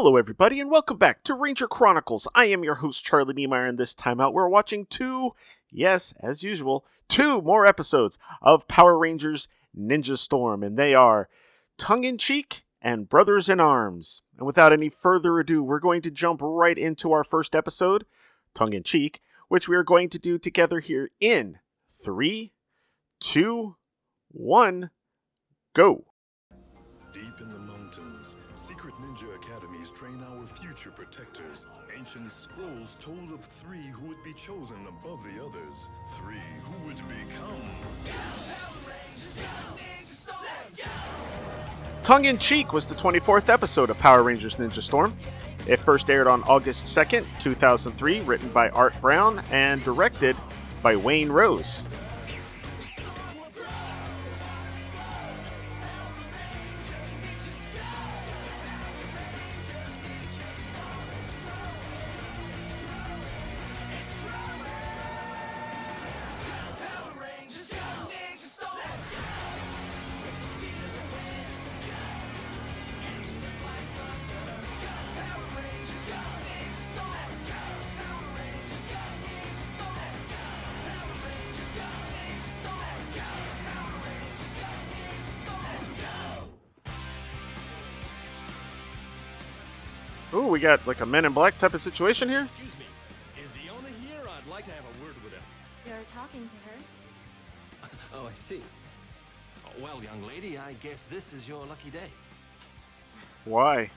Hello, everybody, and welcome back to Ranger Chronicles. I am your host, Charlie Niemeyer, and this time out, we're watching two, yes, as usual, two more episodes of Power Rangers Ninja Storm, and they are Tongue in Cheek and Brothers in Arms. And without any further ado, we're going to jump right into our first episode, Tongue in Cheek, which we are going to do together here in three, two, one, go. Train our future protectors. Ancient scrolls told of three who would be chosen above the others. Three who would become. Tongue in Cheek was the 24th episode of Power Rangers Ninja Storm. It first aired on August 2nd, 2003, written by Art Brown and directed by Wayne Rose. We got like a Men in Black type of situation here. Excuse me. Is the owner here? I'd like to have a word with her. You're talking to her? Oh, I see. Well, young lady, I guess this is your lucky day. Why?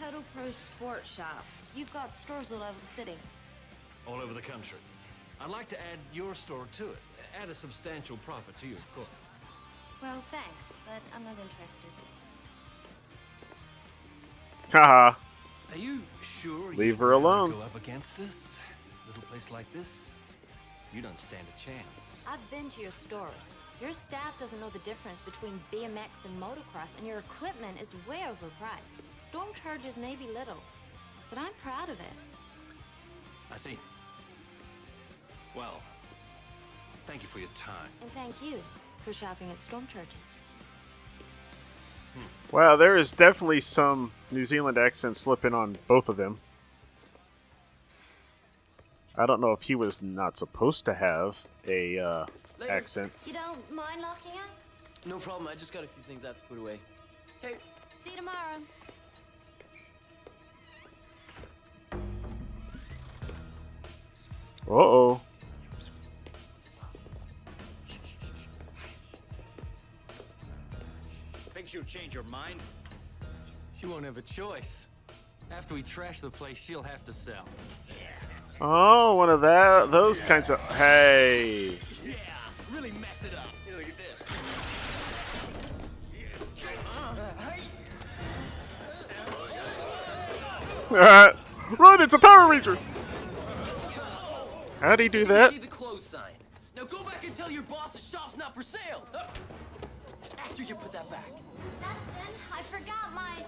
Total Pro Sport Shops. You've got stores all over the city. All over the country. I'd like to add your store to it. Add a substantial profit to you, of course. Well, thanks, but I'm not interested. Haha. Are you sure Leave you'd her alone. Go up against us? Little place like this? You don't stand a chance. I've been to your stores. Your staff doesn't know the difference between BMX and motocross, and your equipment is way overpriced. Storm Chargers may be little, but I'm proud of it. I see. Well, thank you for your time. And thank you for shopping at Storm Chargers. Wow, there is definitely some New Zealand accent slipping on both of them. I don't know if he was not supposed to have a uh, Later. accent. You don't mind locking up? No problem. I just got a few things I have to put away. Hey, See you tomorrow. Uh oh. Think she'll change her mind? She won't have a choice. After we trash the place, she'll have to sell. Oh, one of that those kinds of. Hey. yeah, really mess it up. Here, look at this. Run! It's a Power Ranger. How'd he do that? See the close sign. Now go back and tell your boss the shop's not for sale. Uh, After you put that back. Dustin, I forgot my.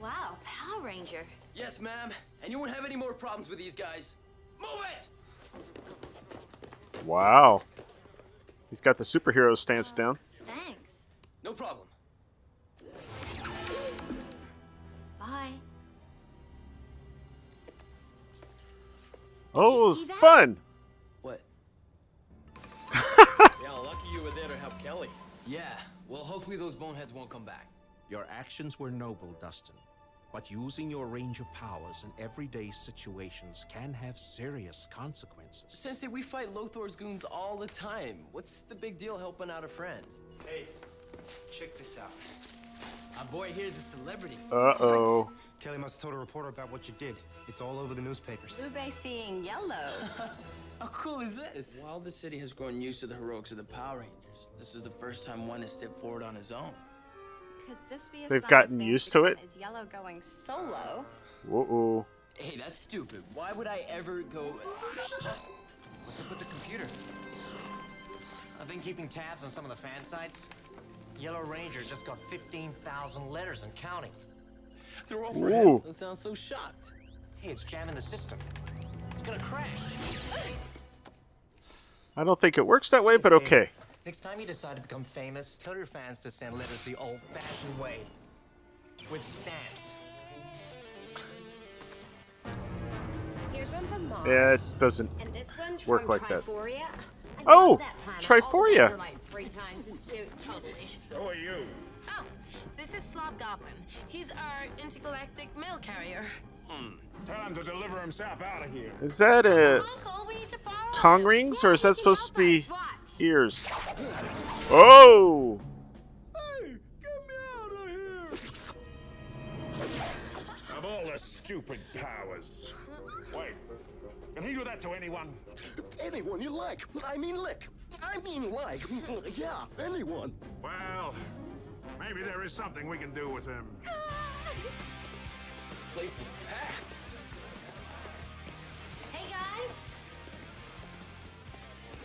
Wow, Power Ranger. Yes, ma'am. And you won't have any more problems with these guys. Move it! Wow. He's got the superhero stance down. Thanks. No problem. Bye. Oh, see that? fun! What? Yeah, lucky you were there to help Kelly. Yeah. Well, hopefully those boneheads won't come back. Your actions were noble, Dustin. But using your range of powers in everyday situations can have serious consequences. Sensei, we fight Lothor's goons all the time. What's the big deal helping out a friend? Hey, check this out. Our boy here's a celebrity. Uh oh. Kelly must have told a reporter about what you did. It's all over the newspapers. Ube seeing yellow. How cool is this? While the city has grown used to the heroics of the Power Rangers, this is the first time one has stepped forward on his own. Could this be a They've sign gotten used to it? become Is yellow going solo? Uh-oh. Hey, that's stupid. Why would I ever go? What's up with the computer? I've been keeping tabs on some of the fan sites. Yellow Ranger just got 15,000 letters and counting. They're over Ooh. him. Don't sound so shocked. Hey, it's jamming the system. It's gonna crash. I don't think it works that way, but okay. Next time you decide to become famous, tell your fans to send letters the old-fashioned way. with stamps. Here's one from Mars. Yeah, it doesn't And this one's work from like that. Triforia. I Oh, that planet. All the Triforia. things are like three times as cute. Totally. Who are you? Oh, this is Slob Goblin. He's our intergalactic mail carrier. Hmm. Tell him to deliver himself out of here. Is that a Uncle, we need to tongue rings or is that supposed to be ears? Oh! Of all the stupid powers. Wait. Can he do that to anyone? Anyone you like. I mean, lick. I mean, like. Yeah, anyone. Well, maybe there is something we can do with him. This place is packed.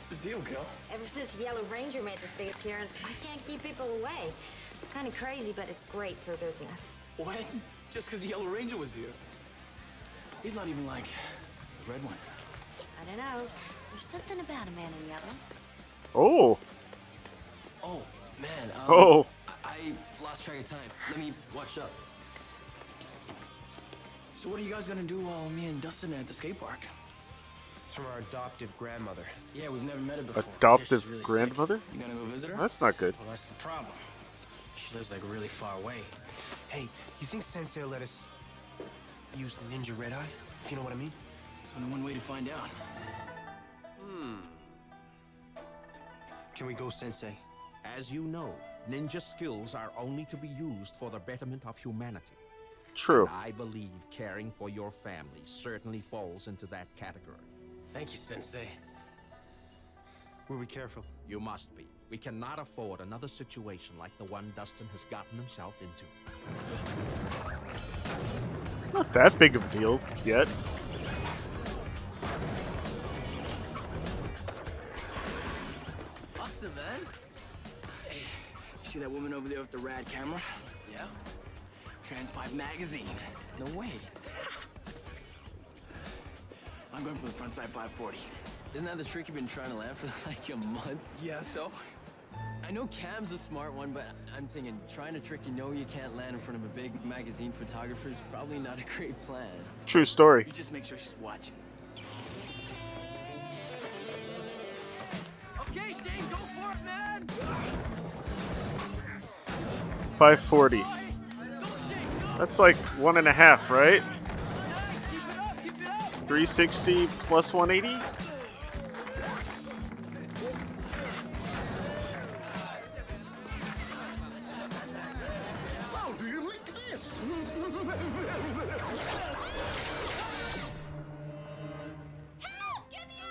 What's the deal, Cal? Ever since Yellow Ranger made this big appearance, I can't keep people away. It's kind of crazy, but it's great for business. What? Just because the Yellow Ranger was here? He's not even like the red one. I don't know. There's something about a man in yellow. Oh! Oh, man. Um, Oh. I I lost track of time. Let me watch up. So what are you guys gonna do while me and Dustin are at the skate park? It's from our adoptive grandmother. Yeah, we've never met her before. Adoptive She's really sick. grandmother? You gonna go visit her? That's not good. Well, that's the problem. She lives like really far away. Hey, you think Sensei will let us use the ninja red eye? If you know what I mean? There's only one way to find out. Hmm. Can we go, Sensei? As you know, ninja skills are only to be used for the betterment of humanity. True. And I believe caring for your family certainly falls into that category. Thank you, Sensei. We'll be careful. You must be. We cannot afford another situation like the one Dustin has gotten himself into. It's not that big of a deal yet. Awesome, man. Hey, you see that woman over there with the rad camera? Yeah. Transpipe magazine. No way. I'm going for the front side 540. Isn't that the trick you've been trying to land for like a month? Yeah, so? I know Cam's a smart one, but I'm thinking trying to trick you know you can't land in front of a big magazine photographer is probably not a great plan. True story. You just make sure she's watching. Okay, Shane, go for it, man! 540. That's like one and a half, right? 360 plus 180? How do you like this?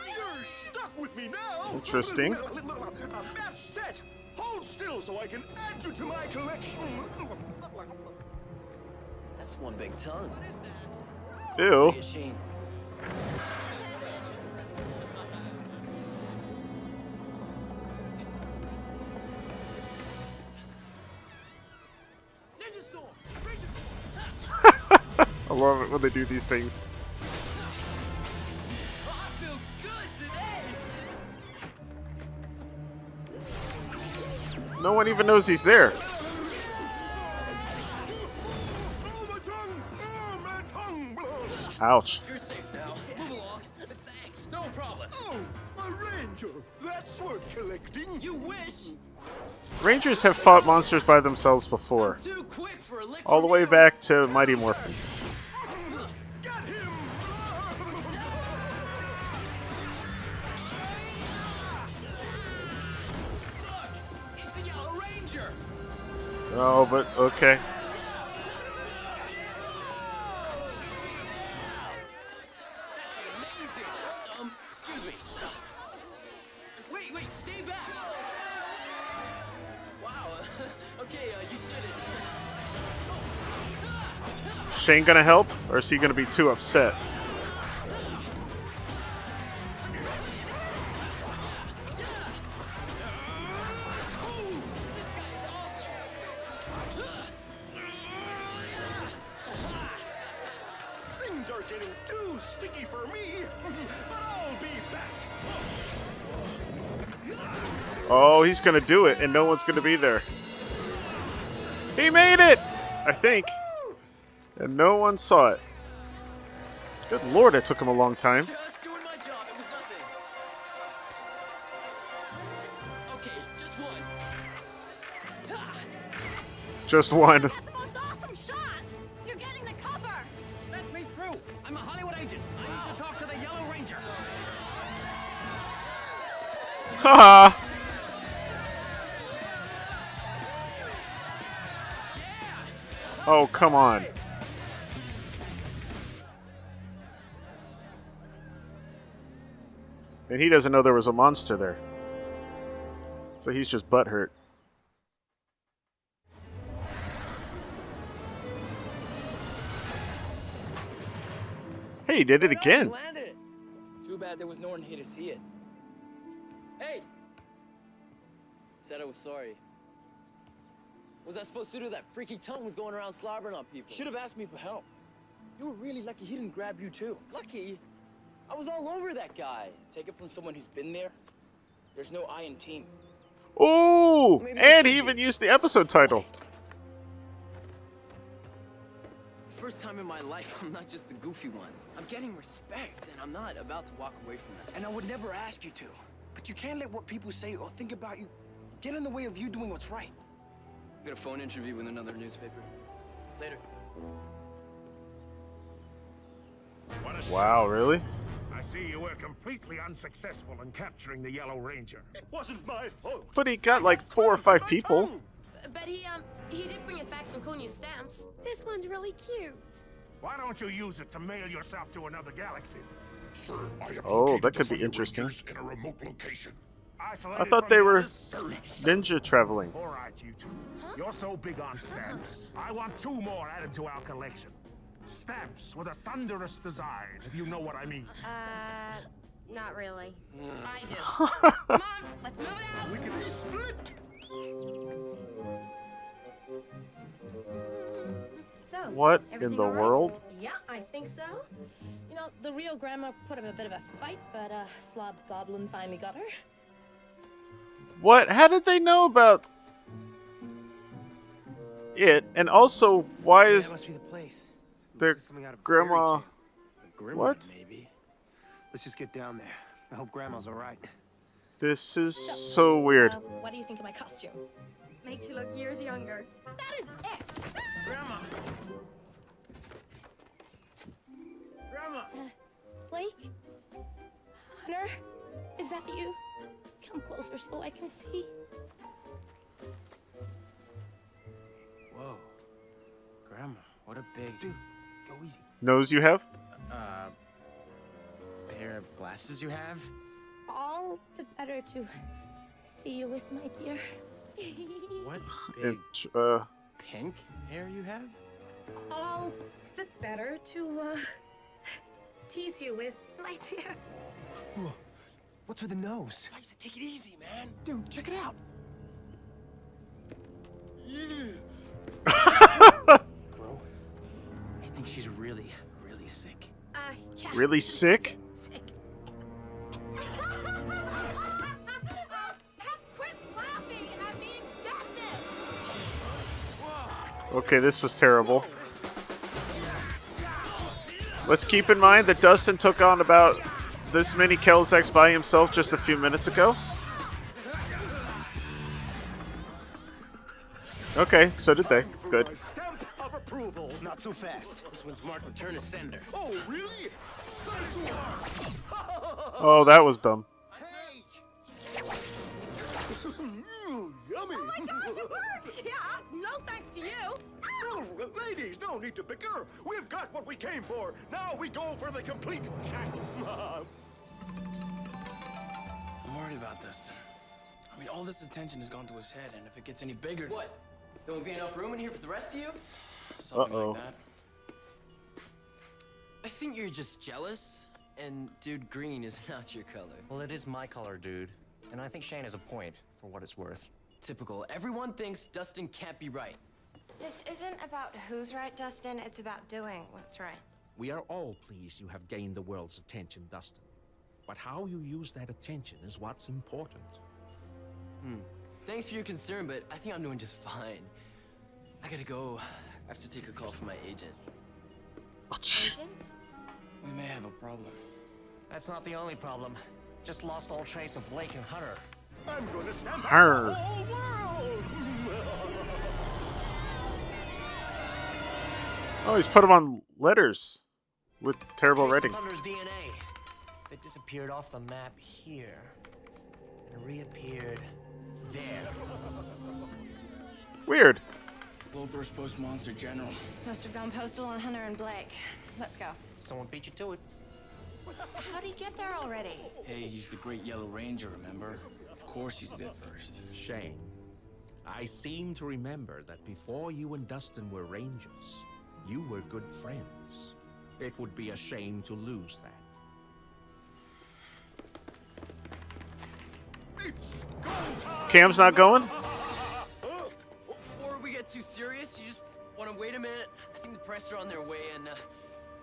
You're stuck with me now. Interesting. A map set. Hold still so I can add you to my collection. That's one big tongue. What is that? Ew. I love it when they do these things. No one even knows he's there. Ouch. Worth collecting. You wish. Rangers have fought monsters by themselves before. Too quick for a lick All the way back to Mighty Morphin. It's the Yellow Ranger. Oh, but okay. Shane gonna help, or is he gonna be too upset? This guy is awesome. Things are getting too sticky for me, but I'll be back. Oh, he's gonna do it, and no one's gonna be there. He made it! I think. And no one saw it. Good lord, it took him a long time. Just doing my job. It was nothing. Okay, just one. Ha! Just one. Awesome shot! You're getting the cover! Let me through. I'm a Hollywood agent. I need to talk to the Yellow Ranger. Haha. Oh, come on. And he doesn't know there was a monster there. So he's just butthurt. Hey, he did it again. It. Too bad there was no one here to see it. Hey! Said I was sorry. Was I supposed to do that? Freaky tongue was going around slobbering on people. Should have asked me for help. You were really lucky he didn't grab you too. Lucky? I was all over that guy. Take it from someone who's been there. There's no I in team. Ooh! And he even used the episode title. First time in my life, I'm not just the goofy one. I'm getting respect, and I'm not about to walk away from that. And I would never ask you to. But you can't let what people say or think about you get in the way of you doing what's right. I got a phone interview with another newspaper. Later. Wow, really? I see you were completely unsuccessful in capturing the Yellow Ranger. It wasn't my fault. But he got like four or five people. But he, um, he did bring us back some cool new stamps. This one's really cute. Why don't you use it to mail yourself to another galaxy? Sir, I have Oh, that could be interesting. In a remote location. I thought they were ninja traveling. All right, you two. You're so big on stamps. I want two more added to our collection. Stamps with a thunderous design, if you know what I mean. Uh, not really. I do. Come on, let's move it out. We can be split. So, What in the all right? world? Yeah, I think so. You know, the real grandma put up a bit of a fight, but uh, Slob Goblin finally got her. What? How did they know about it? And also, why That is must be the place. Their Something out of grandma? Grimmer, What? Maybe. Let's just get down there. I hope Grandma's all right. This is so weird. Uh, what do you think of my costume? Makes you look years younger. That is it! Grandma! Grandma! Uh, Blake? Hunter? Is that you? Come closer so I can see. Whoa. Grandma, what a big. Dude, go easy. Nose you have? Uh, pair of glasses you have? All the better to see you with, my dear. What And, big uh, pink hair you have? All the better to uh, tease you with, my dear. Whoa. What's with the nose? I said take it easy, man. Dude, check it out. Bro, she's really, really sick. Uh, yeah. really sick? Sick. Quit laughing at me and get this! Okay, this was terrible. Let's keep in mind that Dustin took on about this many Kelzaks by himself just a few minutes ago. Okay, so did they. Good. My stamp of approval. Not so fast. This one's marked return to sender. Oh, really? This one. Oh, that was dumb. Mm, yummy. Oh my gosh, it worked! Yeah, no thanks to you. Oh, ladies, no need to bicker. We've got what we came for. Now we go for the complete set. I'm worried about this. I mean, all this attention has gone to his head, and if it gets any bigger... What? There won't be enough room in here for the rest of you? Something Uh-oh. like that. I think you're just jealous, and dude, green is not your color. Well, it is my color, dude. And I think Shane has a point, for what it's worth. Typical. Everyone thinks Dustin can't be right. This isn't about who's right, Dustin. It's about doing what's right. We are all pleased you have gained the world's attention, Dustin. But how you use that attention is what's important. Hmm. Thanks for your concern, but I think I'm doing just fine. I gotta go. I have to take a call from my agent. Agent? We may have a problem. That's not the only problem. Just lost all trace of Blake and Hunter. I'm gonna stand Arr. up the whole world. Oh, he's put him on letters with terrible writing. Hunter's DNA. It disappeared off the map here and reappeared there. Weird. Lothor's post monster general. Must have gone postal on Hunter and Blake. Let's go. Someone beat you to it. How do you get there already? Hey, he's the Great Yellow Ranger, remember? Of course he's there first. Shane, I seem to remember that before you and Dustin were rangers, you were good friends. It would be a shame to lose that. It's go time. Cam's not going? Before we get too serious, you just want to wait a minute? I think the press are on their way and uh,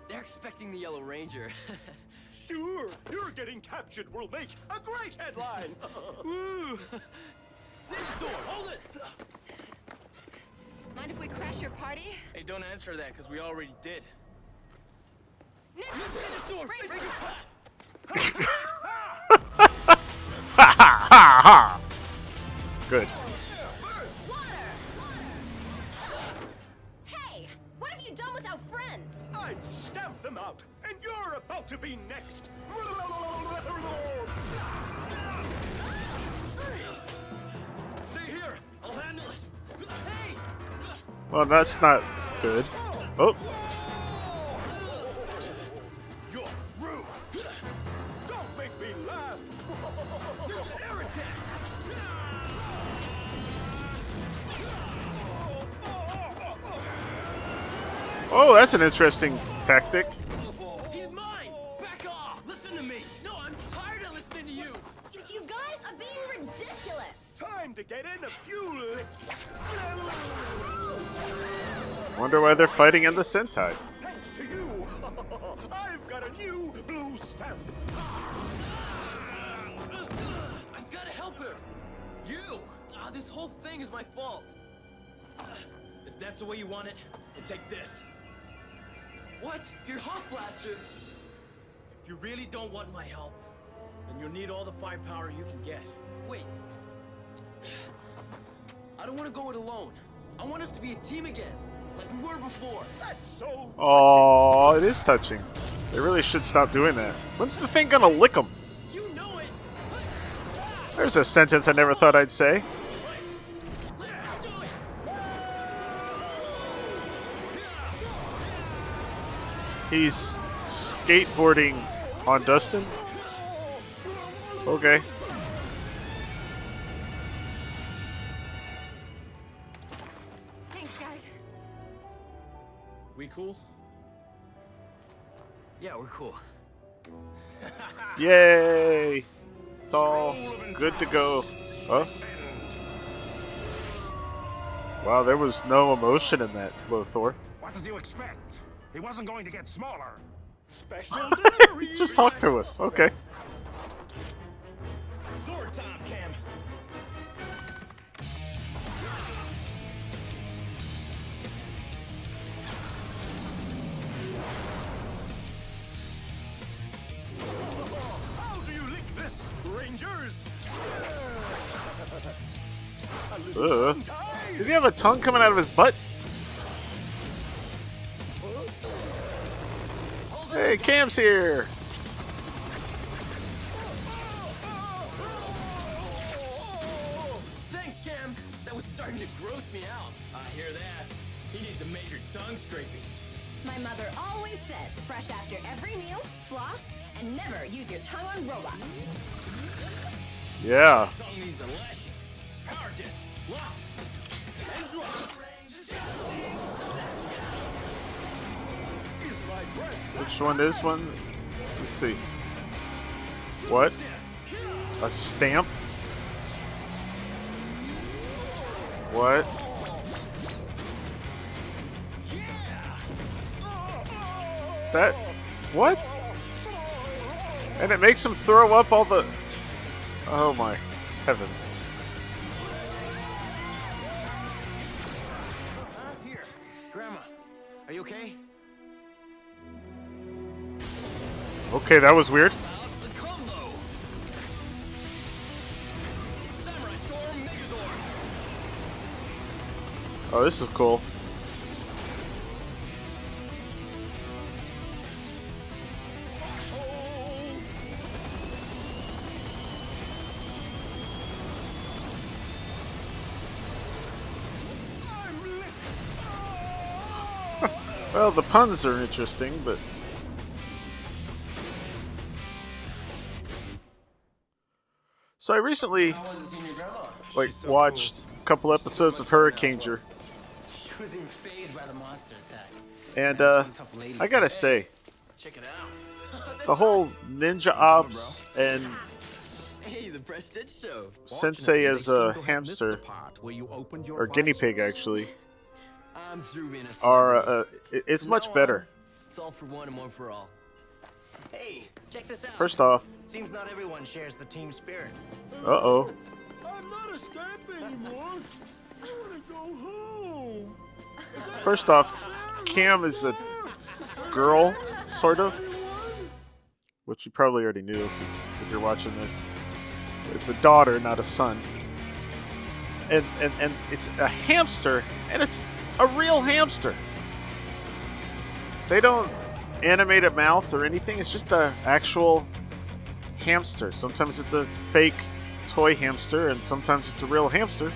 they're expecting the Yellow Ranger. Sure, you're getting captured We'll make a great headline. Woo! Ninja Storm, hold it! Mind if we crash your party? Hey, don't answer that, because we already did. Ninja Storm, Ranger Ha ha ha ha! Good. To be next. Stay here, I'll handle it. Hey! Well, that's not good. Oh, You're rude. Don't make me laugh. Ninja Air Attack! oh, that's an interesting tactic. Ridiculous. Get in a few licks. Wonder why they're fighting in the Sentai. Thanks to you, I've got a new blue stamp. I've got to help her! You! Ah, this whole thing is my fault. If that's the way you want it, then take this. What? Your Hawk Blaster? If you really don't want my help, then you'll need all the firepower you can get. Wait. I don't want to go it alone. I want us to be a team again, like we were before. That's so Oh, it is touching. They really should stop doing that. When's the thing gonna lick them? You know it! There's a sentence I never thought I'd say. Let's do it! He's skateboarding on Dustin. Okay. Cool? Yeah, we're cool. Yay! It's all good to go. Huh? Wow, there was no emotion in that, Lothor. What did you expect? He wasn't going to get smaller. Special delivery. Just talk to us. Okay. Sword time, Cam. Uh, did he have a tongue coming out of his butt? Hey, Cam's here. Thanks, Cam. That was starting to gross me out. I hear that. He needs a major tongue scraping. My mother always said, fresh after every meal, floss, and never use your tongue on robots. Yeah. Tongue needs a lashing. Power disc and Which one is one? Let's see. What? A stamp? What? That. What? And it makes him throw up all the. Oh my heavens. Okay, that was weird. Oh, this is cool. well, the puns are interesting, but So I recently like watched a couple episodes of Hurricaneger, He was even phased by the monster attack. and uh, I gotta say, Check it out. the whole ninja ops and Hey, the Prestige Show. Sensei as a hamster where you opened your or guinea pig actually I'm through being a are uh, it's much better. It's all for one and one for all. Hey, check this out. First off, Seems not everyone shares the team spirit. uh oh, I'm not a stamp anymore. I want to go home. first off, Cam is a girl, sort of, which you probably already knew if, you, if you're watching this. It's a daughter, not a son. And, and and it's a hamster, and it's a real hamster. They don't animate a mouth or anything. It's just a actual hamster. Sometimes it's a fake toy hamster, and sometimes it's a real hamster.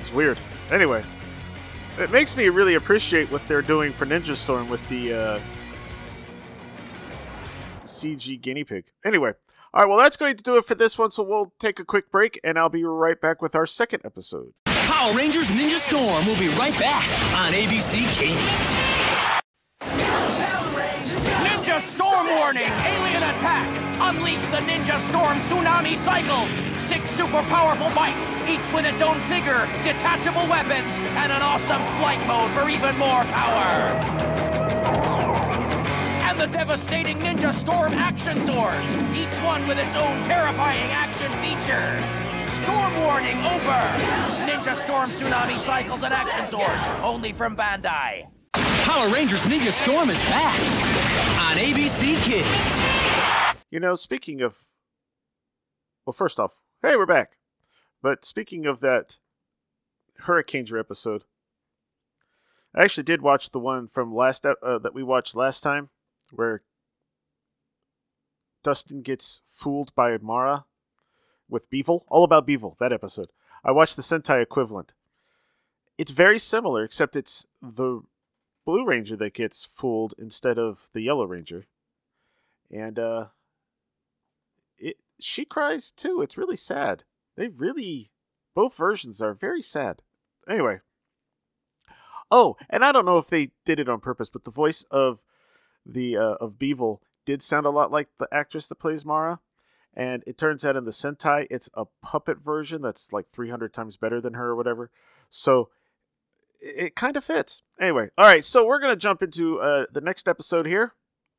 It's weird. Anyway, it makes me really appreciate what they're doing for Ninja Storm with the, uh, the CG guinea pig. Anyway, all right, well, that's going to do it for this one, so we'll take a quick break, and I'll be right back with our second episode. Power Rangers Ninja Storm will be right back on ABC Kids. Warning! Alien attack! Unleash the Ninja Storm tsunami cycles! Six super powerful bikes, each with its own figure, detachable weapons, and an awesome flight mode for even more power! And the devastating Ninja Storm action swords, each one with its own terrifying action feature! Storm warning over! Ninja Storm tsunami cycles and action swords, only from Bandai. Power Rangers Ninja Storm is back on ABC Kids. You know, speaking of. Well, first off, hey, we're back. But speaking of that Hurricaneger episode, I actually did watch the one from last uh, that we watched last time, where Dustin gets fooled by Marah with Beevil. All about Beevil, that episode. I watched the Sentai equivalent. It's very similar, except it's the Blue Ranger that gets fooled instead of the Yellow Ranger. And uh it she cries too. It's really sad. They really both versions are very sad. Anyway. Oh, and I don't know if they did it on purpose, but the voice of the uh, of Beevil did sound a lot like the actress that plays Marah. And it turns out in the Sentai, it's a puppet version that's like 300 times better than her or whatever. So it, kind of fits. Anyway, all right, so we're going to jump into uh, the next episode here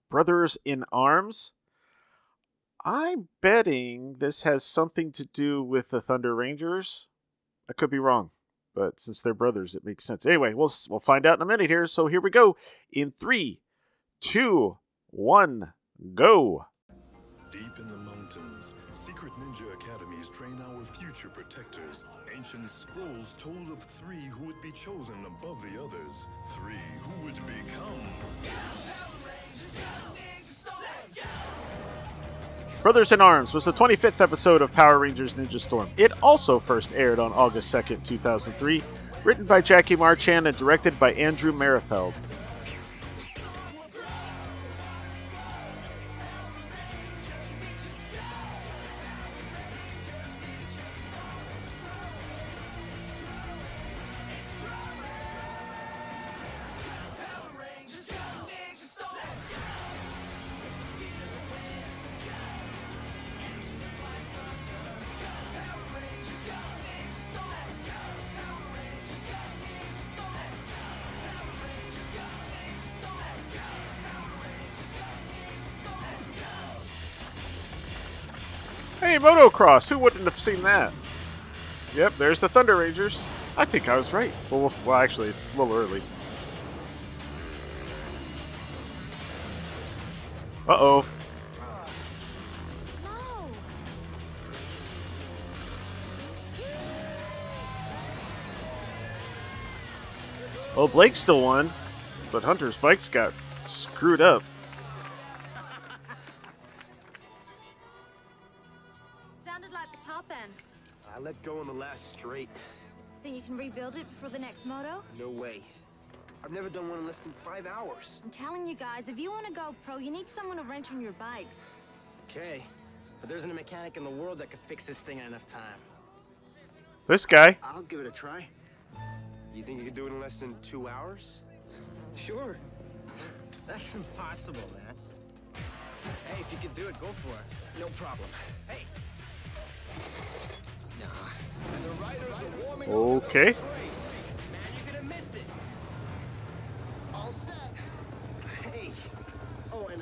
Brothers in Arms. I'm betting this has something to do with the Thunder Rangers. I could be wrong, but since they're brothers, it makes sense. Anyway, we'll we'll find out in a minute here. So here we go. In three, two, one, go. Deep in the train our future protectors. Ancient scrolls told of three who would be chosen above the others. Three who would become. Brothers in Arms was the 25th episode of Power Rangers Ninja Storm. It also first aired on August 2nd, 2003, written by Jackie Marchand and directed by Andrew Merrifield. Hey, Motocross! Who wouldn't have seen that? Yep, there's the Thunder Rangers. I think I was right. Well, well, well actually, it's a little early. Uh oh. Well, Blake still won, but Hunter's bikes got screwed up. I've never done one in less than five hours. I'm telling you guys, if you want to go pro, you need someone to wrench on your bikes. Okay, but there isn't a mechanic in the world that could fix this thing in enough time. This guy. I'll give it a try. You think you could do it in less than two hours? Sure. That's impossible, man. Hey, if you can do it, go for it. No problem. Hey. Nah. And the riders are warming Okay.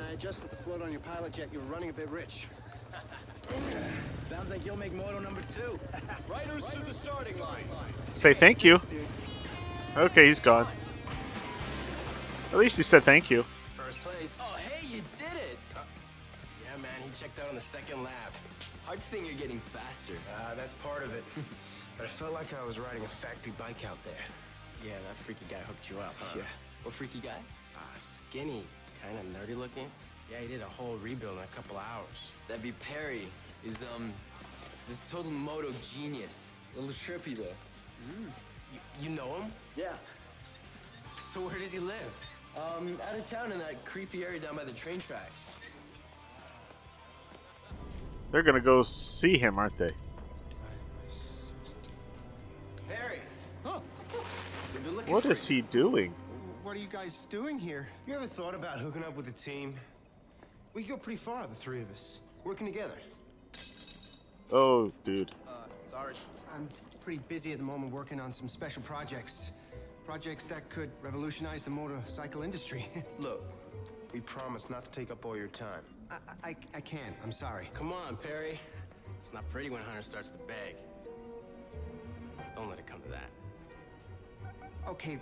I adjusted the float on your pilot jet. You were running a bit rich. Sounds like you'll make moto number two. Riders to the starting line. Say thank you. Okay, he's gone. At least he said thank you. First place. Oh, hey, you did it! Yeah, man, he checked out on the second lap. Hard thing you're getting faster. Uh, that's part of it. but I felt like I was riding a factory bike out there. Yeah, that freaky guy hooked you up, huh? Yeah. What freaky guy? Ah, skinny, kind of nerdy looking. Yeah, he did a whole rebuild in a couple hours. That'd be Perry. Is um, this total moto genius. A little trippy though. Mm. You, you know him? Yeah. So where does he live? Um, out of town in that creepy area down by the train tracks. They're gonna go see him, aren't they? Perry. Oh. We've been looking What for is he doing? What are you guys doing here? You ever thought about hooking up with a team? We could go pretty far, the three of us, working together. Oh, dude. Uh, sorry. I'm pretty busy at the moment working on some special projects. Projects that could revolutionize the motorcycle industry. Look, we promise not to take up all your time. I, I, I can't. I'm sorry. Come on, Perry. It's not pretty when Hunter starts to beg. Don't let it come to that. Okay,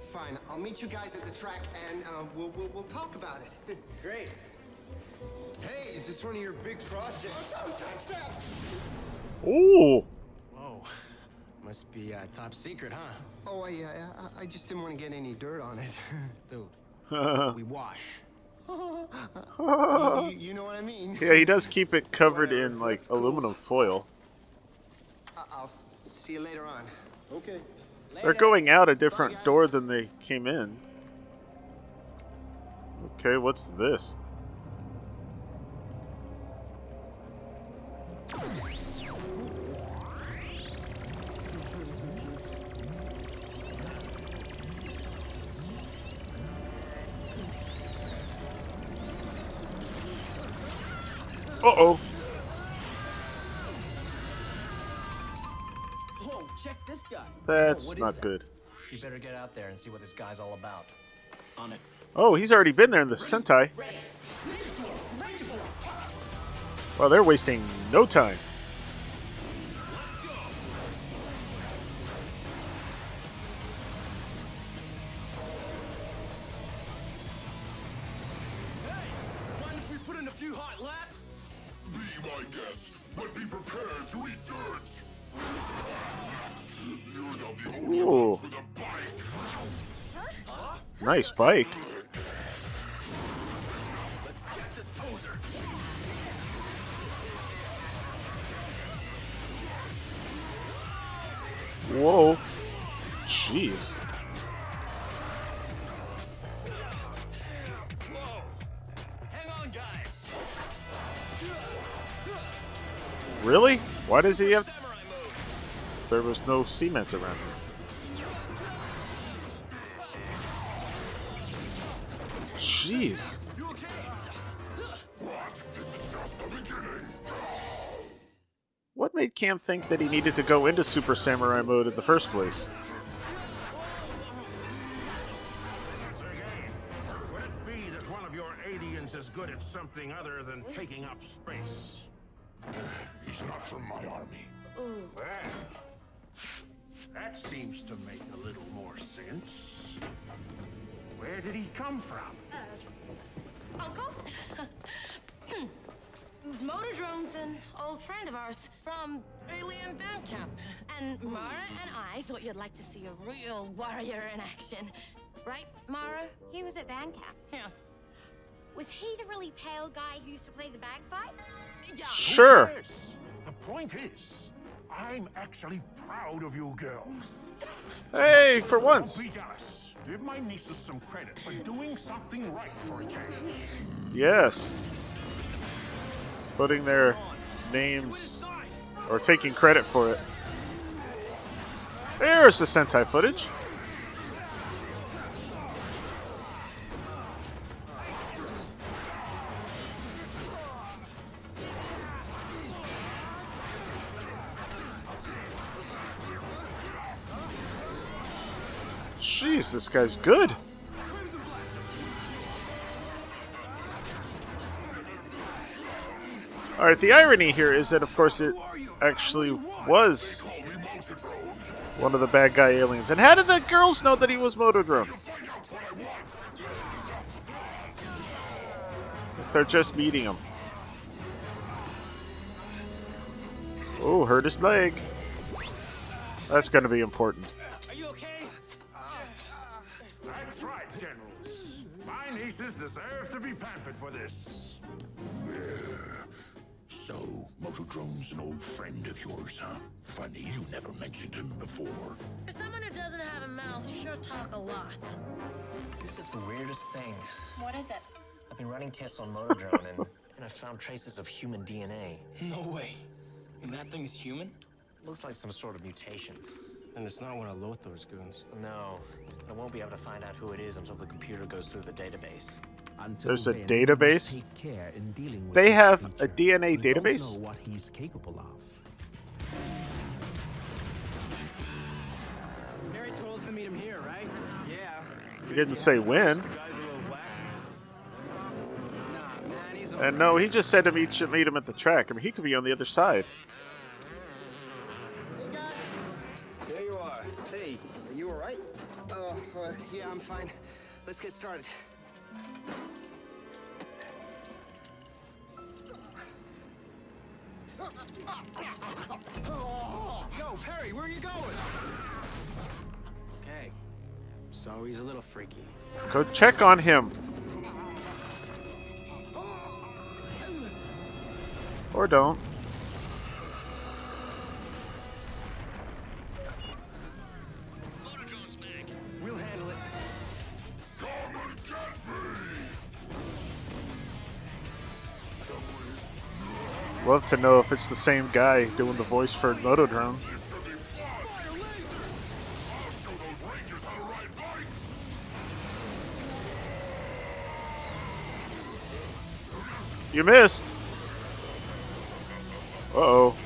fine. I'll meet you guys at the track and uh, we'll, we'll, we'll talk about it. Great. Hey, is this one of your big projects? Ooh. Whoa. Must be uh, top secret, huh? Oh, I, uh, I I just didn't want to get any dirt on it. Dude, we wash. you, you- you know what I mean? Yeah, he does keep it covered in like aluminum foil. I- I'll see you later on. Okay. They're going out a different door than they came in. Okay, what's this? That's what is not that? good. You better get out there and see what this guy's all about. On it. Oh, he's already been there in the Sentai. Well, they're wasting no time. Nice bike. Whoa. Jeez. Really? Why does he have... There was no cement around here. Jeez. What made Cam think that he needed to go into Super Samurai mode in the first place? It be that one of your aliens is good at something other than taking up space? He's not from my army. Well, that seems to make a little more sense. Where did he come from? Uncle? Motodrone's an old friend of ours from Alien Band Camp. And Marah and I thought you'd like to see a real warrior in action. Right, Marah? He was at band camp. Yeah. Was he the really pale guy who used to play the bagpipes? Yeah. Sure. Yes. The point is, I'm actually proud of you girls. Hey, for once. Don't be jealous. Give my nieces some credit for doing something right for a change. Yes. Putting their names or taking credit for it. There's the Sentai footage. This guy's good. All right, the irony here is that, of course, it actually was one of the bad guy aliens. And how did the girls know that he was Motodrone? If they're just meeting him. Oh, hurt his leg. That's going to be important. That's right, generals. My nieces deserve to be pampered for this. So, Motodrone's an old friend of yours, huh? Funny, you never mentioned him before. For someone who doesn't have a mouth, you sure talk a lot. This is the weirdest thing. What is it? I've been running tests on Motodrone and, and I found traces of human DNA. No way. And that thing is human? Looks like some sort of mutation. And it's not one of Lothor's goons. No, I won't be able to find out who it is until the computer goes through the database. Until There's a then, database? Care in dealing with They this have a creature. DNA You don't database? know what he's capable of. Mary told us to meet him here, right? Yeah. He didn't say when. The guy's a little whack. Nah, man, he's And no, he just said to meet, meet him at the track. I mean, he could be on the other side. There you are. Hey, are you all right? Oh, uh, yeah, I'm fine. Let's get started. Yo, Perry, where are you going? Okay. So he's a little freaky. Go check on him. Or don't. Love to know if it's the same guy doing the voice for Motodrone. You missed. Uh oh.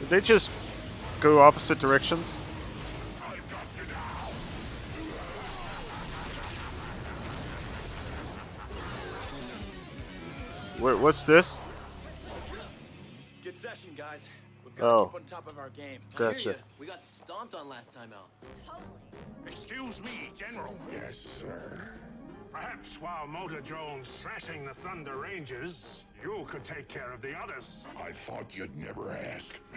Did they just go opposite directions? Wait, what's this? Good session, guys. We've got Oh. to keep on top of our game. Gotcha. We got stomped on last time out. Excuse me, General. Yes, sir. Perhaps while Motodrones thrashing the Thunder Rangers, you could take care of the others. I thought you'd never ask.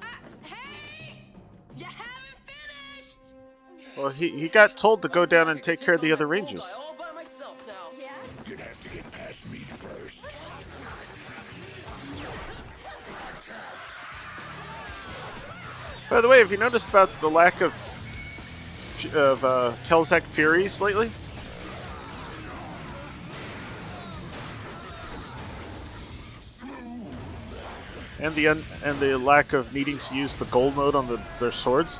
Uh, you haven't finished! Well, he, he got told to go down and take care of the other rangers. By the way, have you noticed about the lack of of uh, Kelzak Furies lately? And the un- and the lack of needing to use the gold mode on the, their swords.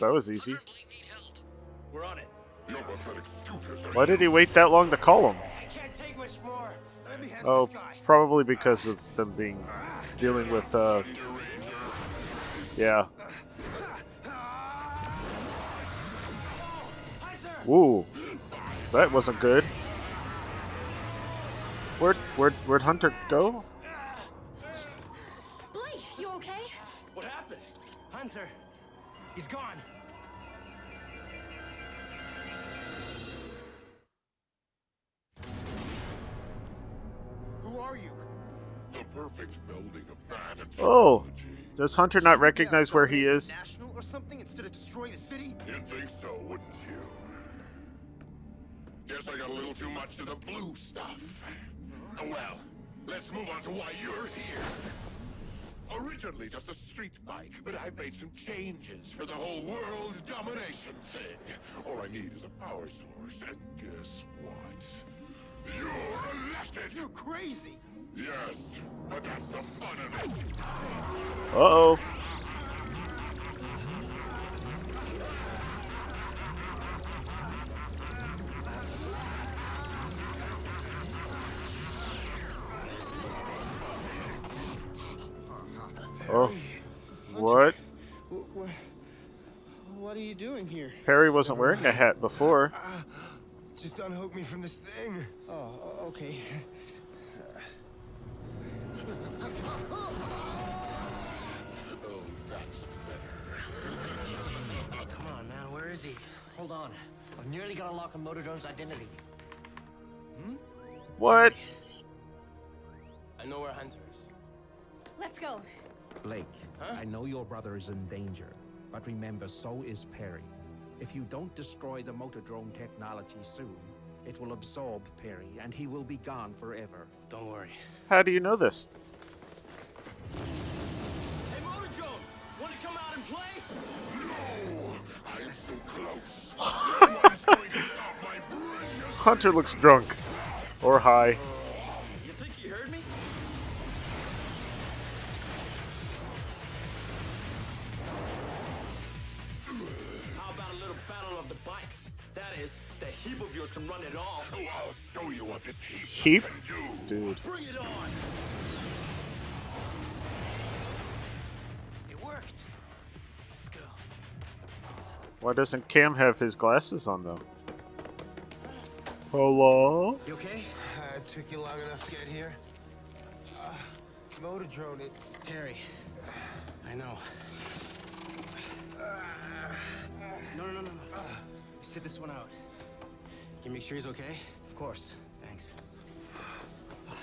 That was easy. Why did he wait that long to call him? Oh, probably because of them being dealing with. Uh, yeah. Ooh, that wasn't good. Where'd where'd where'd Hunter go? Hunter, he's gone. Who are you? The perfect melding of man and Oh, does Hunter not recognize where he is? National or something instead of destroying the city? You'd think so, wouldn't you? Guess I got a little too much of the blue stuff. Oh, well, let's move on to why you're here. Originally just a street bike, but I've made some changes for the whole world domination thing. All I need is a power source, and guess what? You're elected! You're crazy! Yes, but that's the fun of it. Uh oh. Oh. What? What, what are you doing here? Harry wasn't wearing a hat before. Just unhook me from this thing. Oh, okay. Oh, that's better. Come on, man, where is he? Hold on. I've nearly got a lock on Motodrone's identity. Hmm? What? I know where Hunter is. Let's go. Blake, I know your brother is in danger, but remember, so is Perry. If you don't destroy the Motodrone technology soon, it will absorb Perry, and he will be gone forever. Don't worry. How do you know this? Hey, Motodrone! Want to come out and play? No! I'm so close. Hunter looks drunk. Or high. What this heap, Heap? can do. Dude. Bring it on! It worked. Let's go. Why doesn't Cam have his glasses on though? Hello? You okay? Uh, it took you long enough to get here. Uh, Motodrone, it's Harry. I know. No, no, no, no, no. Sit this one out. Can you make sure he's okay? Of course. Thanks.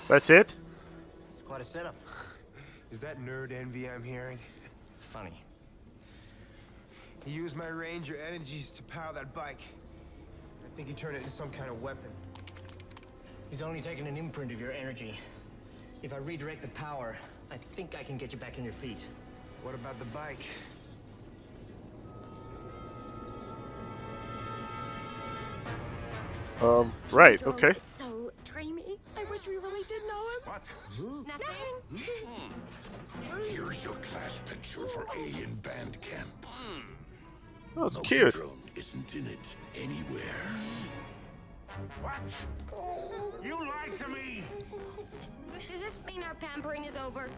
That's it? It's quite a setup. Is that nerd envy I'm hearing? Funny. He used my ranger energies to power that bike. I think he turned it into some kind of weapon. He's only taken an imprint of your energy. If I redirect the power, I think I can get you back on your feet. What about the bike? Um, right, okay. So dreamy. I wish we really did know him. What? Nothing. Hmm. Here's your class picture for A in band camp. Oh, it's Motor cute. Drone isn't in it anywhere. What? You lied to me! Does this mean our pampering is over?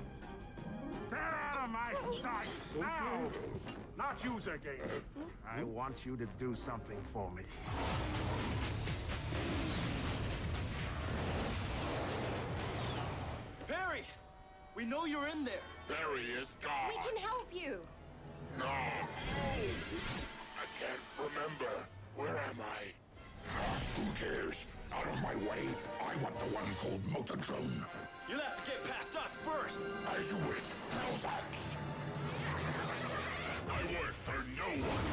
Get out of my sight! Now! Not you, Zurgane. I want you to do something for me. Perry! We know you're in there. Barry is gone. We can help you. No. I can't remember. Where am I? Ah, Who cares? Out of my way. I want the one called Motodrone. You'll have to get past us first. As you wish, Pelzax. I work for no one.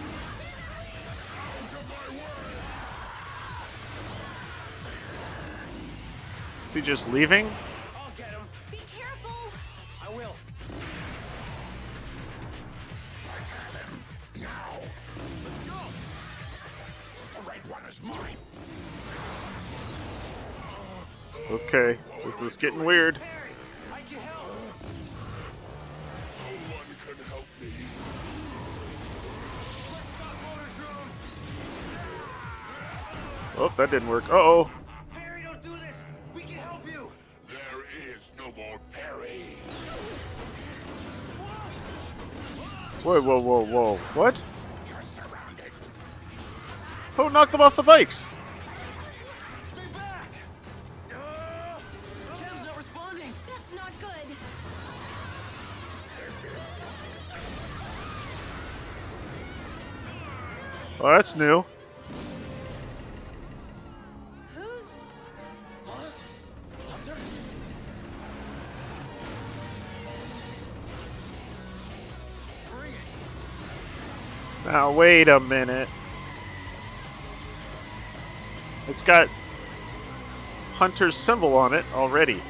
Out of my way! Is he just leaving? I will. Now. Let's go. The right one is mine. Okay, this is getting weird. I can help. No one can help me. Let's stop Motor Drone. Oh, that didn't work. Uh oh. Whoa, whoa, whoa, whoa. What? Who knocked them off the bikes? Good. Oh, that's new. Wait a minute. It's got Hunter's symbol on it already.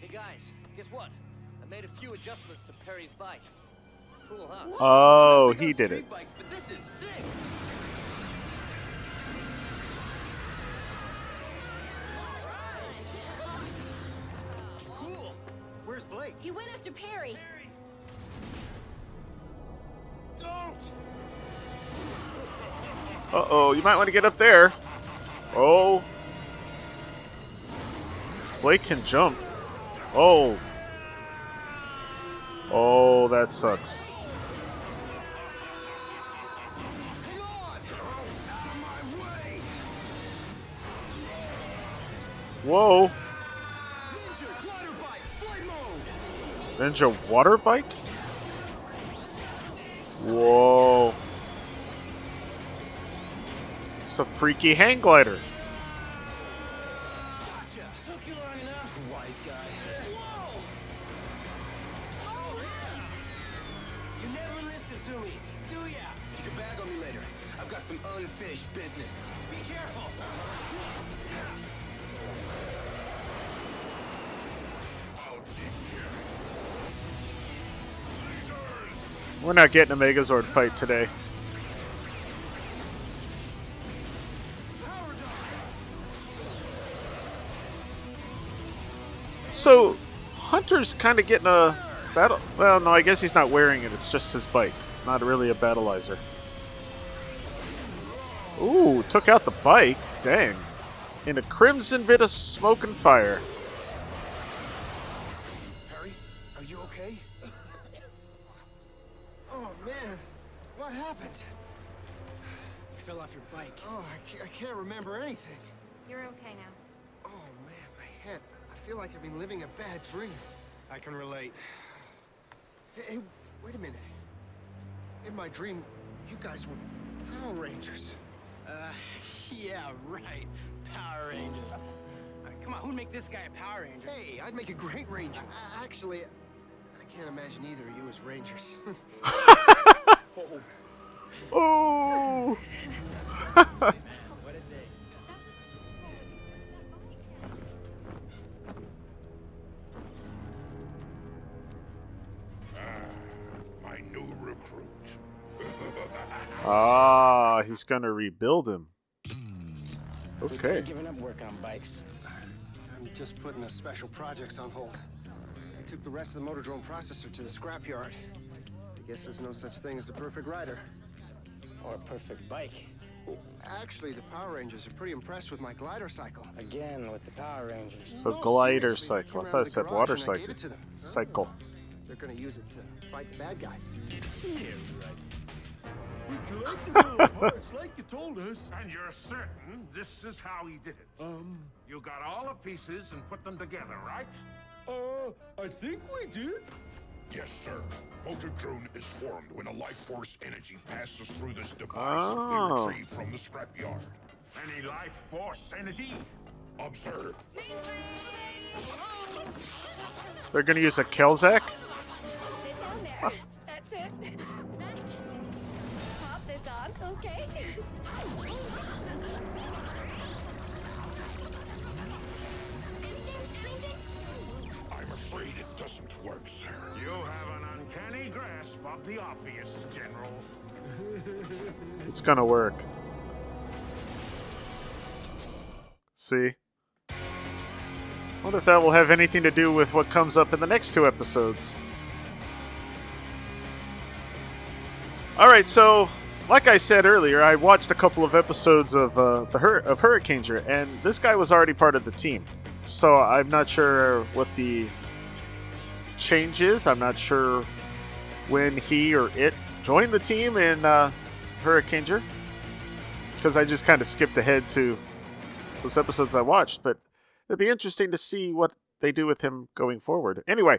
Hey guys, guess what? I made a few adjustments to Perry's bike. Cool, huh? Oh, he did it. Bikes, Where's Blake? He went after Perry. Don't! Uh oh, you might want to get up there. Oh. Blake can jump. Oh. Oh, that sucks. Whoa. Ninja water bike? Whoa. It's a freaky hang glider. Took We're not getting a Megazord fight today. So, Hunter's kind of getting a battle. Well, no, I guess he's not wearing it. It's just his bike, not really a battlizer. Ooh, took out the bike. Dang. In a crimson bit of smoke and fire. Happened? You fell off your bike. Oh, I can't, I can't remember anything. You're okay now. Oh, man, my head. I feel like I've been living a bad dream. I can relate. Hey, hey, wait a minute. In my dream, you guys were Power Rangers. Uh, yeah, right. Power Rangers. Uh, come on, who'd make this guy a Power Ranger? Hey, I'd make a great ranger. I, actually, I can't imagine either of you as rangers. Oh. What a day. My new recruit. ah, he's gonna rebuild him. Okay. Giving up work on bikes. I'm just putting the special projects on hold. I took the rest of the Motodrone processor to the scrapyard. I guess there's no such thing as a perfect rider. Or a perfect bike. Actually, the Power Rangers are pretty impressed with my glider cycle. Again, with the Power Rangers. So No, glider cycle. I thought out it of said water cycle. to them. Cycle. They're gonna use it to fight the bad guys. We collected all the parts like you told us. And you're certain this is how he did it? Um, You got all the pieces and put them together, right? uh, I think we did. Yes, sir. Motor drone is formed when a life force energy passes through this device Oh. they retrieve from the scrapyard. Any life force energy? Observe. They're gonna use a Kelzak? Sit down there. That's it. Pop this on, okay? Doesn't work, sir. You have an uncanny grasp of the obvious, General. It's gonna work. See? Wonder if that will have anything to do with what comes up in the next two episodes. Alright, so like I said earlier, I watched a couple of episodes of uh, the Hur- of Hurricaneger, and this guy was already part of the team. So I'm not sure what the change is. I'm not sure when he or it joined the team in uh, Hurricaneger. Because I just kind of skipped ahead to those episodes I watched, but it'd be interesting to see what they do with him going forward. Anyway,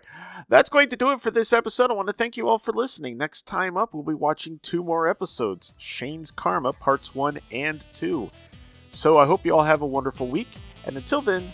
that's going to do it for this episode. I want to thank you all for listening. Next time up, we'll be watching two more episodes Shane's Karma, parts one and two. So I hope you all have a wonderful week, and until then,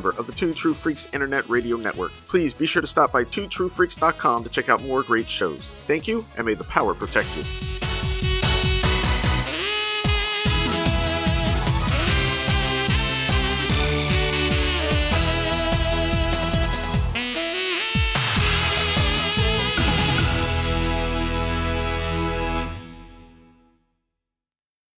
member of the Two True Freaks Internet Radio Network. Please be sure to stop by twotruefreaks.com to check out more great shows. Thank you, and may the power protect you.